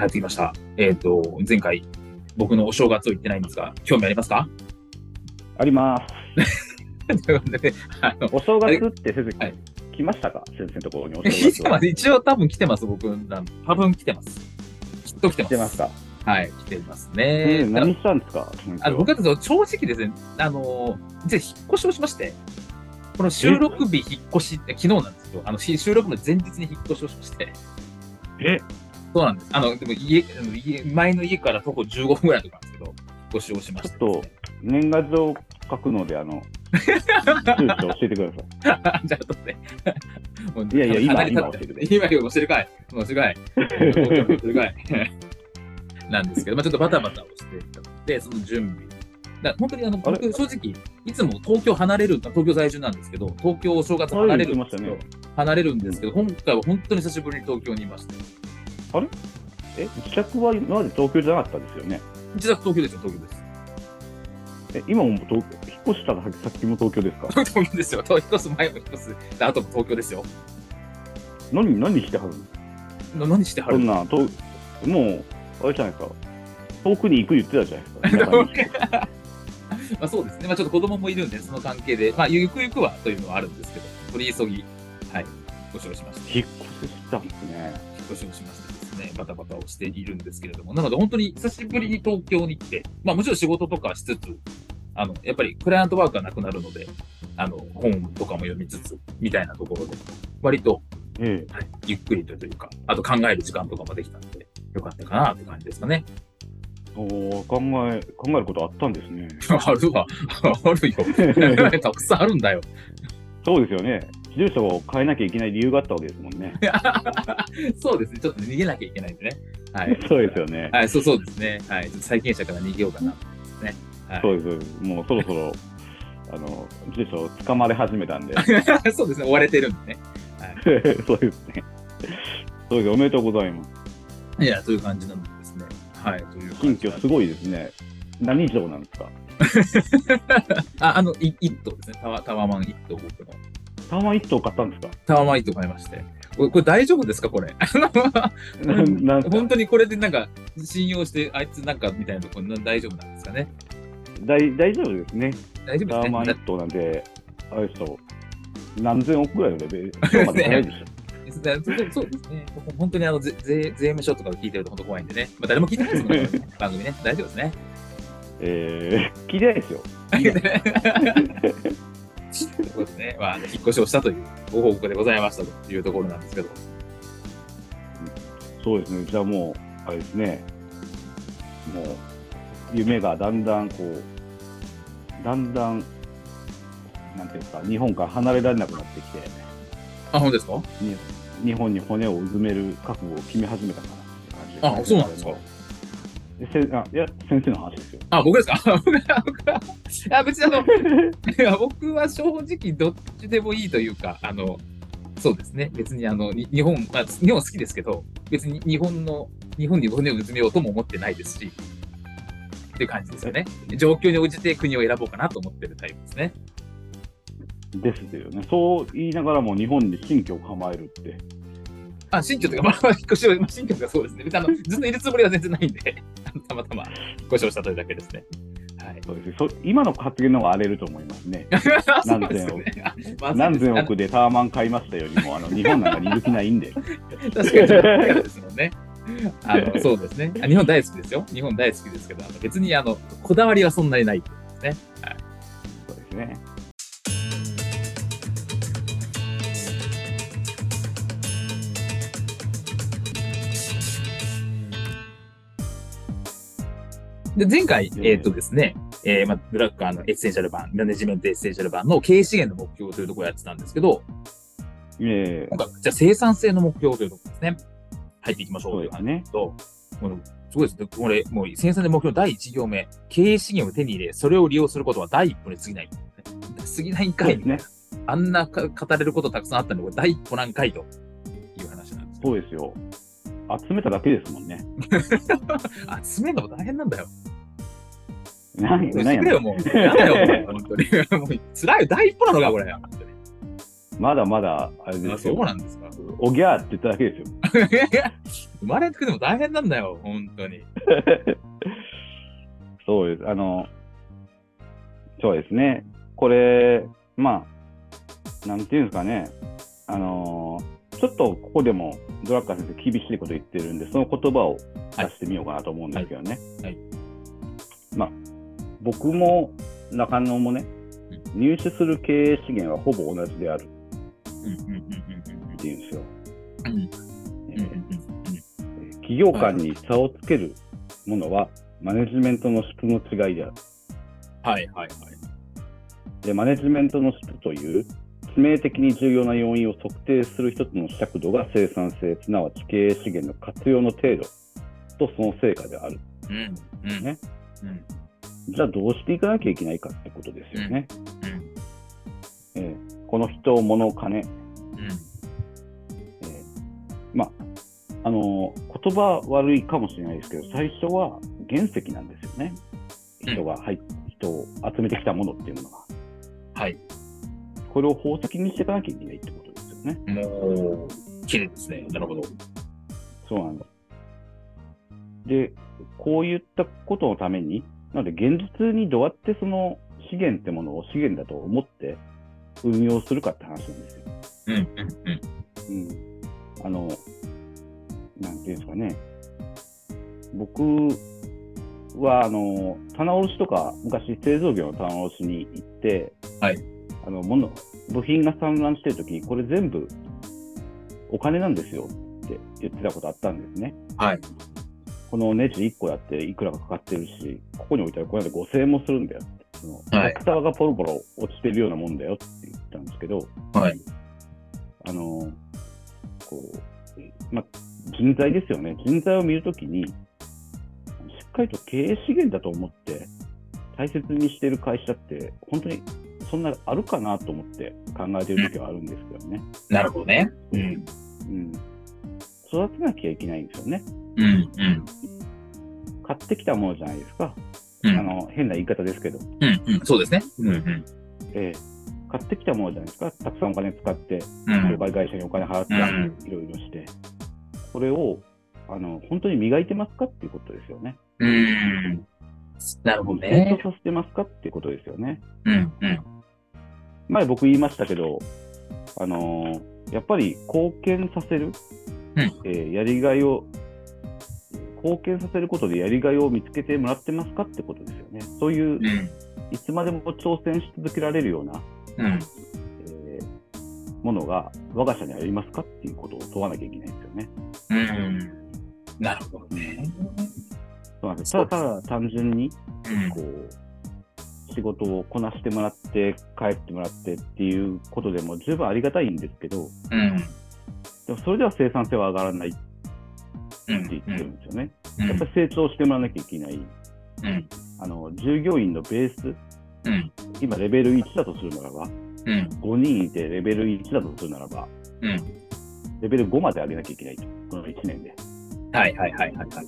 やってきました。えっ、と、前回僕のお正月を言ってないんですが、興味ありますか？あります。ということで、あの、お正月って先生、はい来ましたか？先生のところにお正月は来てます。一応多分来てます、僕。多分来てます。きっと来てます。来てますか、はい、来てます先ね生。何したんですか？あの僕は正直ですね、あの、実は引っ越しをしまして、この収録日引っ越しって昨日なんですけど、あのし収録の前日に引っ越しをしまして、えそうなんです。あの、でも家、家前の家から徒歩15分ぐらいのとこなんですけど、引っ越しまして、ちょっ年賀状書くので、あの、住所教えてください。じゃあ、後で。いやいや今今教えてくれ今今教えるかい。教えるかい。教えるかい。なんですけど、まあちょっとバタバタをしていたので、その準備。だ本当にあの、僕正直、いつも東京離れる、東京在住なんですけど、東京お正月離れるんですけど、離れるんですけど、今回は本当に久しぶりに東京にいまして、え、自宅は今まで東京じゃなかったですよね？自宅東京ですよ、東京です。え、今も東京、引っ越したらさっきも東京ですか？東京ですよ。引っ越す前も引っ越す、であとも東京ですよ。何、何してはるの？な何してはる？そんな、ともう、あれじゃないですか。遠くに行く言ってたじゃないですか。まあそうですね。まあちょっと子供もいるんで、その関係で、まあゆくゆくはというのはあるんですけど、取り急ぎ、はい、ご承知しました。引っ越ししたんですね。引っ越しをしましてですね、バタバタをしているんですけれども、なので本当に久しぶりに東京に来て、まあもちろん仕事とかしつつ、あの、やっぱりクライアントワークがなくなるので、あの、本とかも読みつつ、みたいなところで、割と、えはい、ゆっくりとというか、あと考える時間とかもできたので、よかったかなって感じですかね。え。おー考え、考えることあったんですね。あるわ。あるよ。たくさんあるんだよ。そうですよね。住所を変えなきゃいけない理由があったわけですもんね。そうですね。ちょっと逃げなきゃいけないんでね。はい。そうですよね。はい、そうそうですね。はい。債権者から逃げようかな。はい。そうです。もうそろそろ、あの、住所を掴まれ始めたんで。そうですね。追われてるんでね。そうですね。そうです。おめでとうございます。いや、という感じなんですね。はい。という新感じ居すごいですね。何城なんですか？あ、あの、い一棟ですね。タワタワマン一棟、僕の。タワマン一棟買ったんですか？タワマン一棟買いまして。これ大丈夫ですか？これ。本当にこれでなんか信用して、あいつなんかみたいなところ大丈夫なんですかね？大大丈夫ですね。大丈夫ですねタワマン一。棟なんで、あれですと、何千億ぐらいのレベル。今日まで早いでしょ。そうそうそうですね。本当にあの税税税務署とかを聞いてると本当怖いんでね。まあ、誰も聞いてないですもんね、番組ね。大丈夫ですね。えー、聞いてないですよ。ということでね、まあ、引っ越しをしたというご報告でございましたというところなんですけど。そうですね。じゃあもう、あれですね。もう、夢がだんだんこう、だんだん、なんていうんですか、日本から離れられなくなってきて、あ、本当ですか？に日本に骨をうずめる覚悟を決め始めたかなって感じあそうなんですかでせあいや、先生の話ですよ。あ、僕ですか？僕は、僕は、いや、別にあの、いや僕は正直どっちでもいいというか、あの、そうですね。別にあの、に日本、まあ、日本好きですけど、別に日本の、日本に骨をうずめようとも思ってないですし、っていう感じですよね。状況に応じて国を選ぼうかなと思ってるタイプですね。ですよね。そう言いながらも日本に新居を構えるって。あ、新居とか、まあ、まあ引っ越しを、まあ、新居がそうですね。別にあの、ずっといるつもりは全然ないんで、たまたま引っ越したというだけですね。はい。そうですそ今の発言の方が荒れると思いますね。何千億何千億でタワマン買いましたよりも、あの日本なんかにいる気ないんで。確かにですもんね。あの、そうですね。あ日本大好きですよ。日本大好きですけど、あの別にあの、こだわりはそんなにないですね。そうですね。で、前回、うんえっ、とですね、えーまあ、ドラッカーのエッセンシャル版、マネジメントエッセンシャル版の経営資源の目標というところをやってたんですけど、ええ今回、じゃあ生産性の目標というところですね。入っていきましょうという話ね。と、すごいですね。これ、もう生産性目標の第1行目、経営資源を手に入れ、それを利用することは第一歩に過ぎない。過ぎないんかい、ね。あんなか語れることたくさんあったので、これ第一歩なんかいという話なんですよ。そうですよ。集めただけですもんね。集めるのも大変なんだよ。何して何やくれよ、もう。なん。だよ、もう本当に。もう辛いよ、第一歩なのか、これ。まだまだ、あれであそうすよ。なん。ですか。おぎゃーって言っただけですよ。生まれてくるのも大変なん。だよ、本当に。そうです。あの、そうですね。これ、まあ、なん。ていうん。ですかね。あのちょっとここでもドラッカー先生厳しいこと言ってるん。で、その言葉を出してみようかなと思うん。ですけどね。はいはいまあ、僕も中野もね、入手する経営資源はほぼ同じであるっうんうんうんうんていうんですよ。うんうんえうんうんー企業間に差をつけるものは、マネジメントの質の違いである。はいはいはい。で、マネジメントの質という致命的に重要な要因を測定する一つの尺度が生産性、すなわち経営資源の活用の程度とその成果である。うんうんねうんじゃあどうしていかなきゃいけないかってことですよね。うんえーこの人、物、金、うんえーまあ、あのー言葉悪いかもしれないですけど、最初は原石なんですよね。人が入っ人を集めてきたものっていうものが。はい。これを宝石にしていかなきゃいけないってことですよね。もう、綺麗ですね。なるほど。そうなんです。で、こういったことのために、なので現実にどうやってその資源ってものを資源だと思って運用するかって話なんですよ。うんうんうん。うん。あの、なんていうんですかね。僕は、あの、棚卸しとか、昔製造業の棚卸しに行って、はい。あの、もの、部品が散乱してるとき、これ全部お金なんですよって言ってたことあったんですね。はい。このネジ1個やっていくらかかかってるし、ここに置いたらこれで5000円もするんだよって。そのはいキャラクターがポロポロ落ちてるようなもんだよって言ったんですけど、はい。あの、こう、まあ、人材ですよね。人材を見るときに、しっかりと経営資源だと思って大切にしてる会社って、本当にそんなあるかなと思って考えてるときはあるんですけどね。なるほどね。うん。うん。育てなきゃいけないんですよね。うんうん。買ってきたものじゃないですか。うんあの、変な言い方ですけど。うんうん。そうですね。うんうん。ええ買ってきたものじゃないですか。たくさんお金使って、うん商売会社にお金払って、うんいろいろして。これを、あの、本当に磨いてますかっていうことですよね。うん。なるほど成ね。長させてますかっていうことですよね。うんうん。前僕言いましたけど、あのーやっぱり貢献させる、うんえーやりがいを、貢献させることでやりがいを見つけてもらってますかってことですよね。そういう、うん。いつまでも挑戦し続けられるような、うん。えーものが我が社にありますかっていうことを問わなきゃいけないんですよね。うん。なるほどね。そうなんですただただ単純に、うんこう、仕事をこなしてもらって、帰ってもらってっていうことでも十分ありがたいんですけど、うん。でもそれでは生産性は上がらないってうん。言ってるんですよね。うんやっぱり成長してもらわなきゃいけない。うん。あの、従業員のベース、うん。今レベル1だとするならば、うん。5人いてレベル1だとするならば、うん。レベル5まで上げなきゃいけないと。この1年で。はいはいはいはいはい。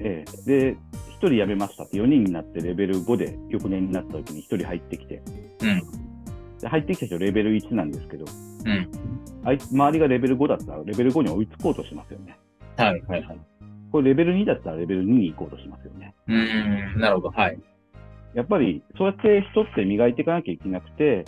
ええで、1人辞めましたって4人になってレベル5で翌年になった時に1人入ってきて、うん。で入ってきた人レベル1なんですけど、うん。あいつ周りがレベル5だったらレベル5に追いつこうとしますよね。はいはいはい。これレベル2だったらレベル2に行こうとしますよね。うん。なるほど。はい。やっぱりそうやって人って磨いていかなきゃいけなくて、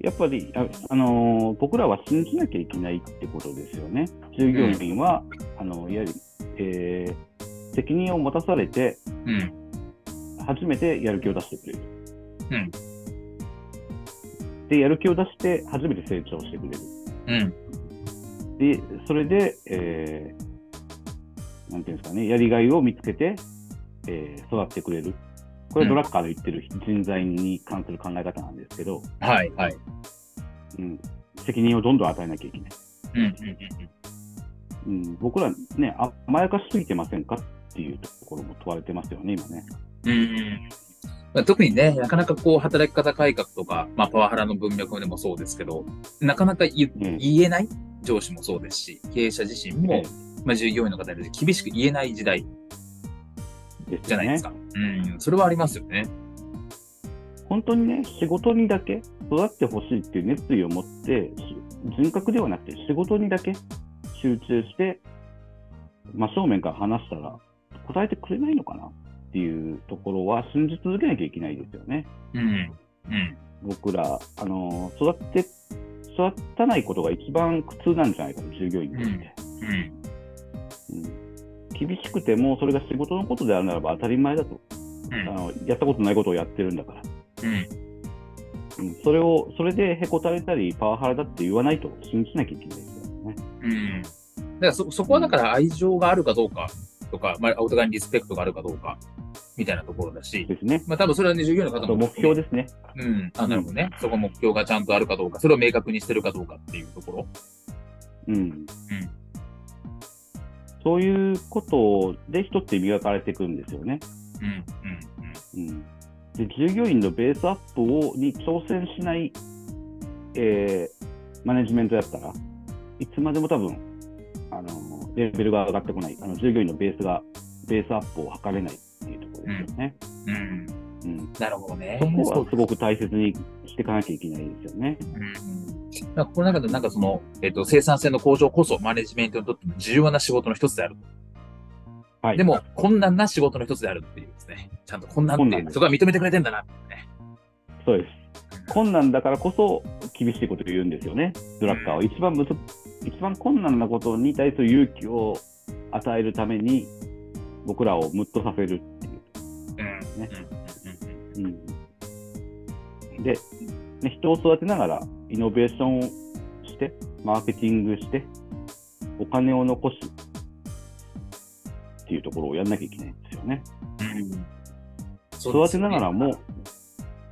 やっぱり、あ、あのー僕らは信じなきゃいけないってことですよね。従業員は、あの、やはり、えー責任を持たされて、うん。初めてやる気を出してくれる。うん。で、やる気を出して、初めて成長してくれる。うん。で、それで、えーなんていうんですかね、やりがいを見つけて、えー育ってくれる。これはドラッカーの言ってる人材に関する考え方なんですけど、はい、はい。うん、責任をどんどん与えなきゃいけない。うん、うん、うん、僕らね、あ甘やかしすぎてませんかっていうところも問われてますよね、今ね。うん。うん。まあ特にね、なかなかこう、働き方改革とか、まあ、パワハラの文脈でもそうですけど、なかなか言うん言えない上司もそうですし、経営者自身もえ、まあ、従業員の方に厳しく言えない時代じゃないです。か。うん。それはありますよね。本当にね、仕事にだけ育ってほしいっていう熱意を持って、し人格ではなくて仕事にだけ集中して、真正面から話したら答えてくれないのかなっていうところは信じ続けなきゃいけないですよね。うん。うん。僕ら、あの、育って、育たないことが一番苦痛なんじゃないかと、従業員にとって。うん。うん厳しくても、それが仕事のことであるならば当たり前だと。うんあのやったことないことをやってるんだから。うん。うん、それを、それでへこたれたり、パワハラだって言わないと信じなきゃいけないですよね。うん。だからそ、そこはだから愛情があるかどうかとか、まあ、お互いにリスペクトがあるかどうか、みたいなところだし、ですね。まあ多分それはね、従業員の方も。あと目標ですね。うん。あ、なるほどね。そこ目標がちゃんとあるかどうか、それを明確にしてるかどうかっていうところ。うん。そういうことで人って磨かれていくんですよね。うん。うん。うん。で、従業員のベースアップをに挑戦しない、えーマネジメントやったら、いつまでも多分、あの、レベルが上がってこない。あの、従業員のベースが、ベースアップを図れないっていうところですよね。うん。うん。なるほどね。そこはすごく大切にしていかなきゃいけないですよね。うんこの中でなんかその、えっと、生産性の向上こそマネジメントにとっても重要な仕事の一つである。はい。でも、困難な仕事の一つであるっていうですね。ちゃんと困難っていう、そこは認めてくれてんだなね。そうです。困難だからこそ厳しいことを言うんですよね。ドラッカーは一番むず、一番困難なことに対する勇気を与えるために僕らをムッとさせるっていう。うん。ねうんうん、で、ね、人を育てながらイノベーションをして、マーケティングして、お金を残すっていうところをやんなきゃいけないんですよね。うんうん育てながらも、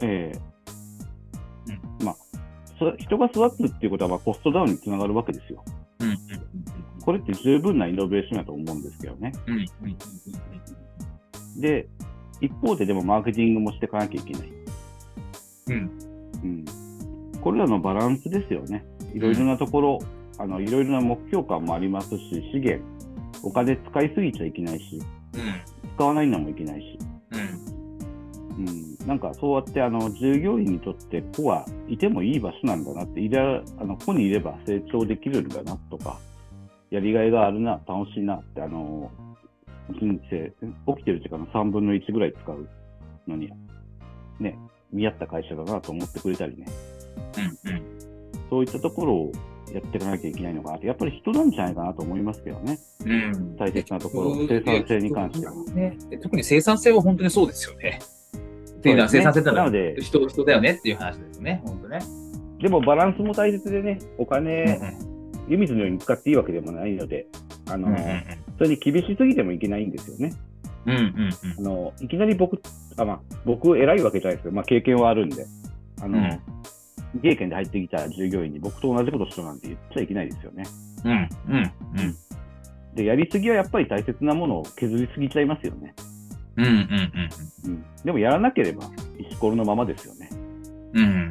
ええまあ、そ人が育つっていうことはまあコストダウンにつながるわけですよ。うんうんこれって十分なイノベーションだと思うんですけどね。うんうんうんで、一方ででもマーケティングもしていかなきゃいけない。うんうん。これらのバランスですよね。いろいろなところ、あの、いろいろな目標感もありますし、資源、お金使いすぎちゃいけないし、使わないのもいけないし。うんうん。なんかそうやって、あの、従業員にとって、ここはいてもいい場所なんだなって、いら、あの、ここにいれば成長できるんだなとか、やりがいがあるな、楽しいなって、あの、人生、起きてる時間の3分の1ぐらい使うのに、ね、見合った会社だなと思ってくれたりね、うんうんそういったところをやっていかなきゃいけないのかなって、やっぱり人なんじゃないかなと思いますけどね、うん大切なところ、生産性に関しては。ね、で特に生産性は本当にそうですよね。っていうのは生産性ってのはなので、人、人だよねっていう話ですね。本当ね。でもバランスも大切でね、おうん金、湯水のように使っていいわけでもないので、あの、うんそれに厳しすぎてもいけないんですよね。うんうんあの、いきなり僕、あ、まあ、僕偉いわけじゃないですけど、まあ経験はあるんで、あの、うん経験で入ってきた従業員に僕と同じことしろなんて言っちゃいけないですよね。うんうんうんで、やりすぎはやっぱり大切なものを削りすぎちゃいますよね。うんうんうん。でもやらなければ、石ころのままですよね。うんうん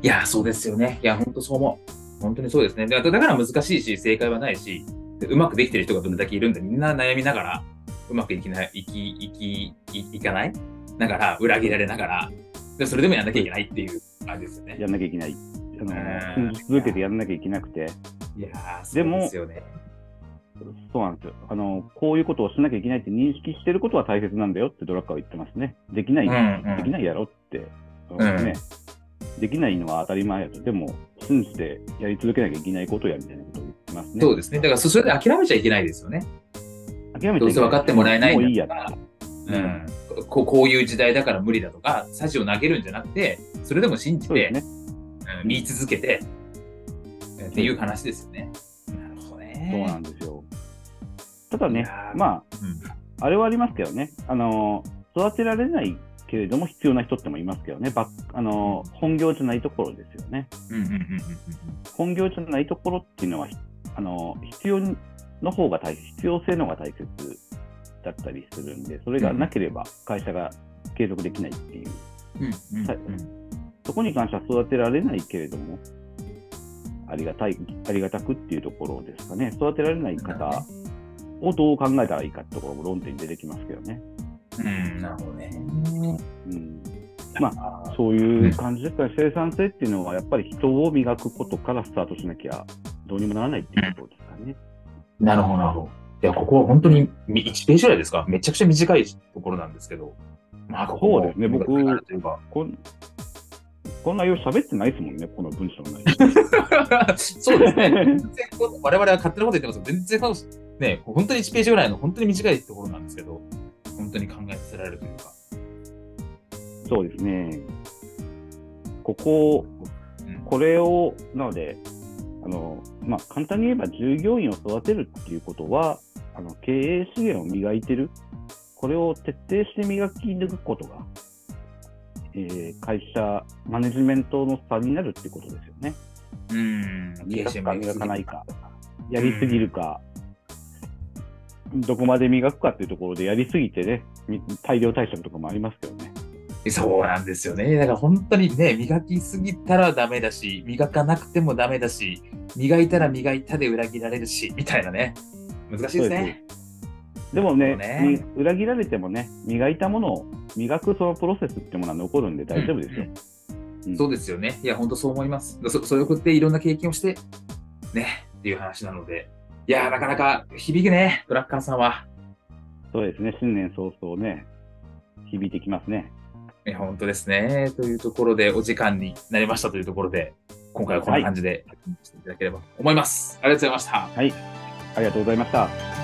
いや、そうですよね。いや、本当そう思う。本当にそうですね。だから難しいし、正解はないし、でうまくできてる人がどれだけいるんで、みんな悩みながら、うまくいきない、いき、いき、いいかない？ながら、裏切られながら、でそれでもやんなきゃいけないっていう感じですよね。やんなきゃいけない。あの続けてやんなきゃいけなくて、いやー、でもそうですよね。そうなんですよ。あの、こういうことをしなきゃいけないって認識してることは大切なんだよってドラッカーは言ってますね。できない、うんうんできないやろって、んね。できないのは当たり前やと。でも、信じてやり続けなきゃいけないことやみたいなことを言ってますね。そうですね。だからそ、それで諦めちゃいけないですよね。諦めどうせ分かってもらえないんもういいやうん、こうこういう時代だから無理だとか、舵を投げるんじゃなくて、それでも信じて、ね。うん見続けて、っていう話ですよね。なるほどね。そうなんですよ。ただねまあ、うんあれはありますけどね。あの、育てられないけれども必要な人ってもいますけどね。ばあの、本業じゃないところですよね。本業じゃないところっていうのは、あの、必要の方が大切、必要性の方が大切だったりするんで、それがなければ会社が継続できないっていう。うんうんはいそこに関しては育てられないけれども、ありがたい、ありがたくっていうところですかね。育てられない方をどう考えたらいいかってところも論点に出てきますけどね。うん、なるほどね。うん、まあ、そういう感じですかね。生産性っていうのはやっぱり人を磨くことからスタートしなきゃどうにもならないっていうことですかね。なるほど、なるほど。いや、ここは本当にみ1ページぐらいですか？めちゃくちゃ短いところなんですけど。まあ、ここもそうですね僕こんこんな内容喋ってないですもんね、この文章の内容。そうですね。全然我々は勝手なこと言ってますけど、全然そうね、本当に1ページぐらいの本当に短いところなんですけど、本当に考えさせられるというか。そうですね。ここ、うんこれを、なので、あの、まあ、簡単に言えば従業員を育てるっていうことは、あの、経営資源を磨いてる。これを徹底して磨き抜くことが、えー会社、マネジメントの差になるってことですよね。うん。磨くか磨かないか。やりすぎるか、どこまで磨くかっていうところでやりすぎてね、み大量退職とかもありますけどね。そうなんですよね。だから本当にね、磨きすぎたらダメだし、磨かなくてもダメだし、磨いたら磨いたで裏切られるし、みたいなね。難しいですね。でもねねみ裏切られてもね、磨いたものを磨くそのプロセスってものは残るんで大丈夫ですよ。うんそうですよね。いや、本当そう思います。そそれを送っていろんな経験をして、ね、っていう話なので。いや、なかなか響くね、ドラッカーさんは。そうですね、新年早々ね、響いてきますね。いや本当ですね。というところで、お時間になりましたというところで、今回はこんな感じで、していただければと思います。ありがとうございました。ありがとうございました。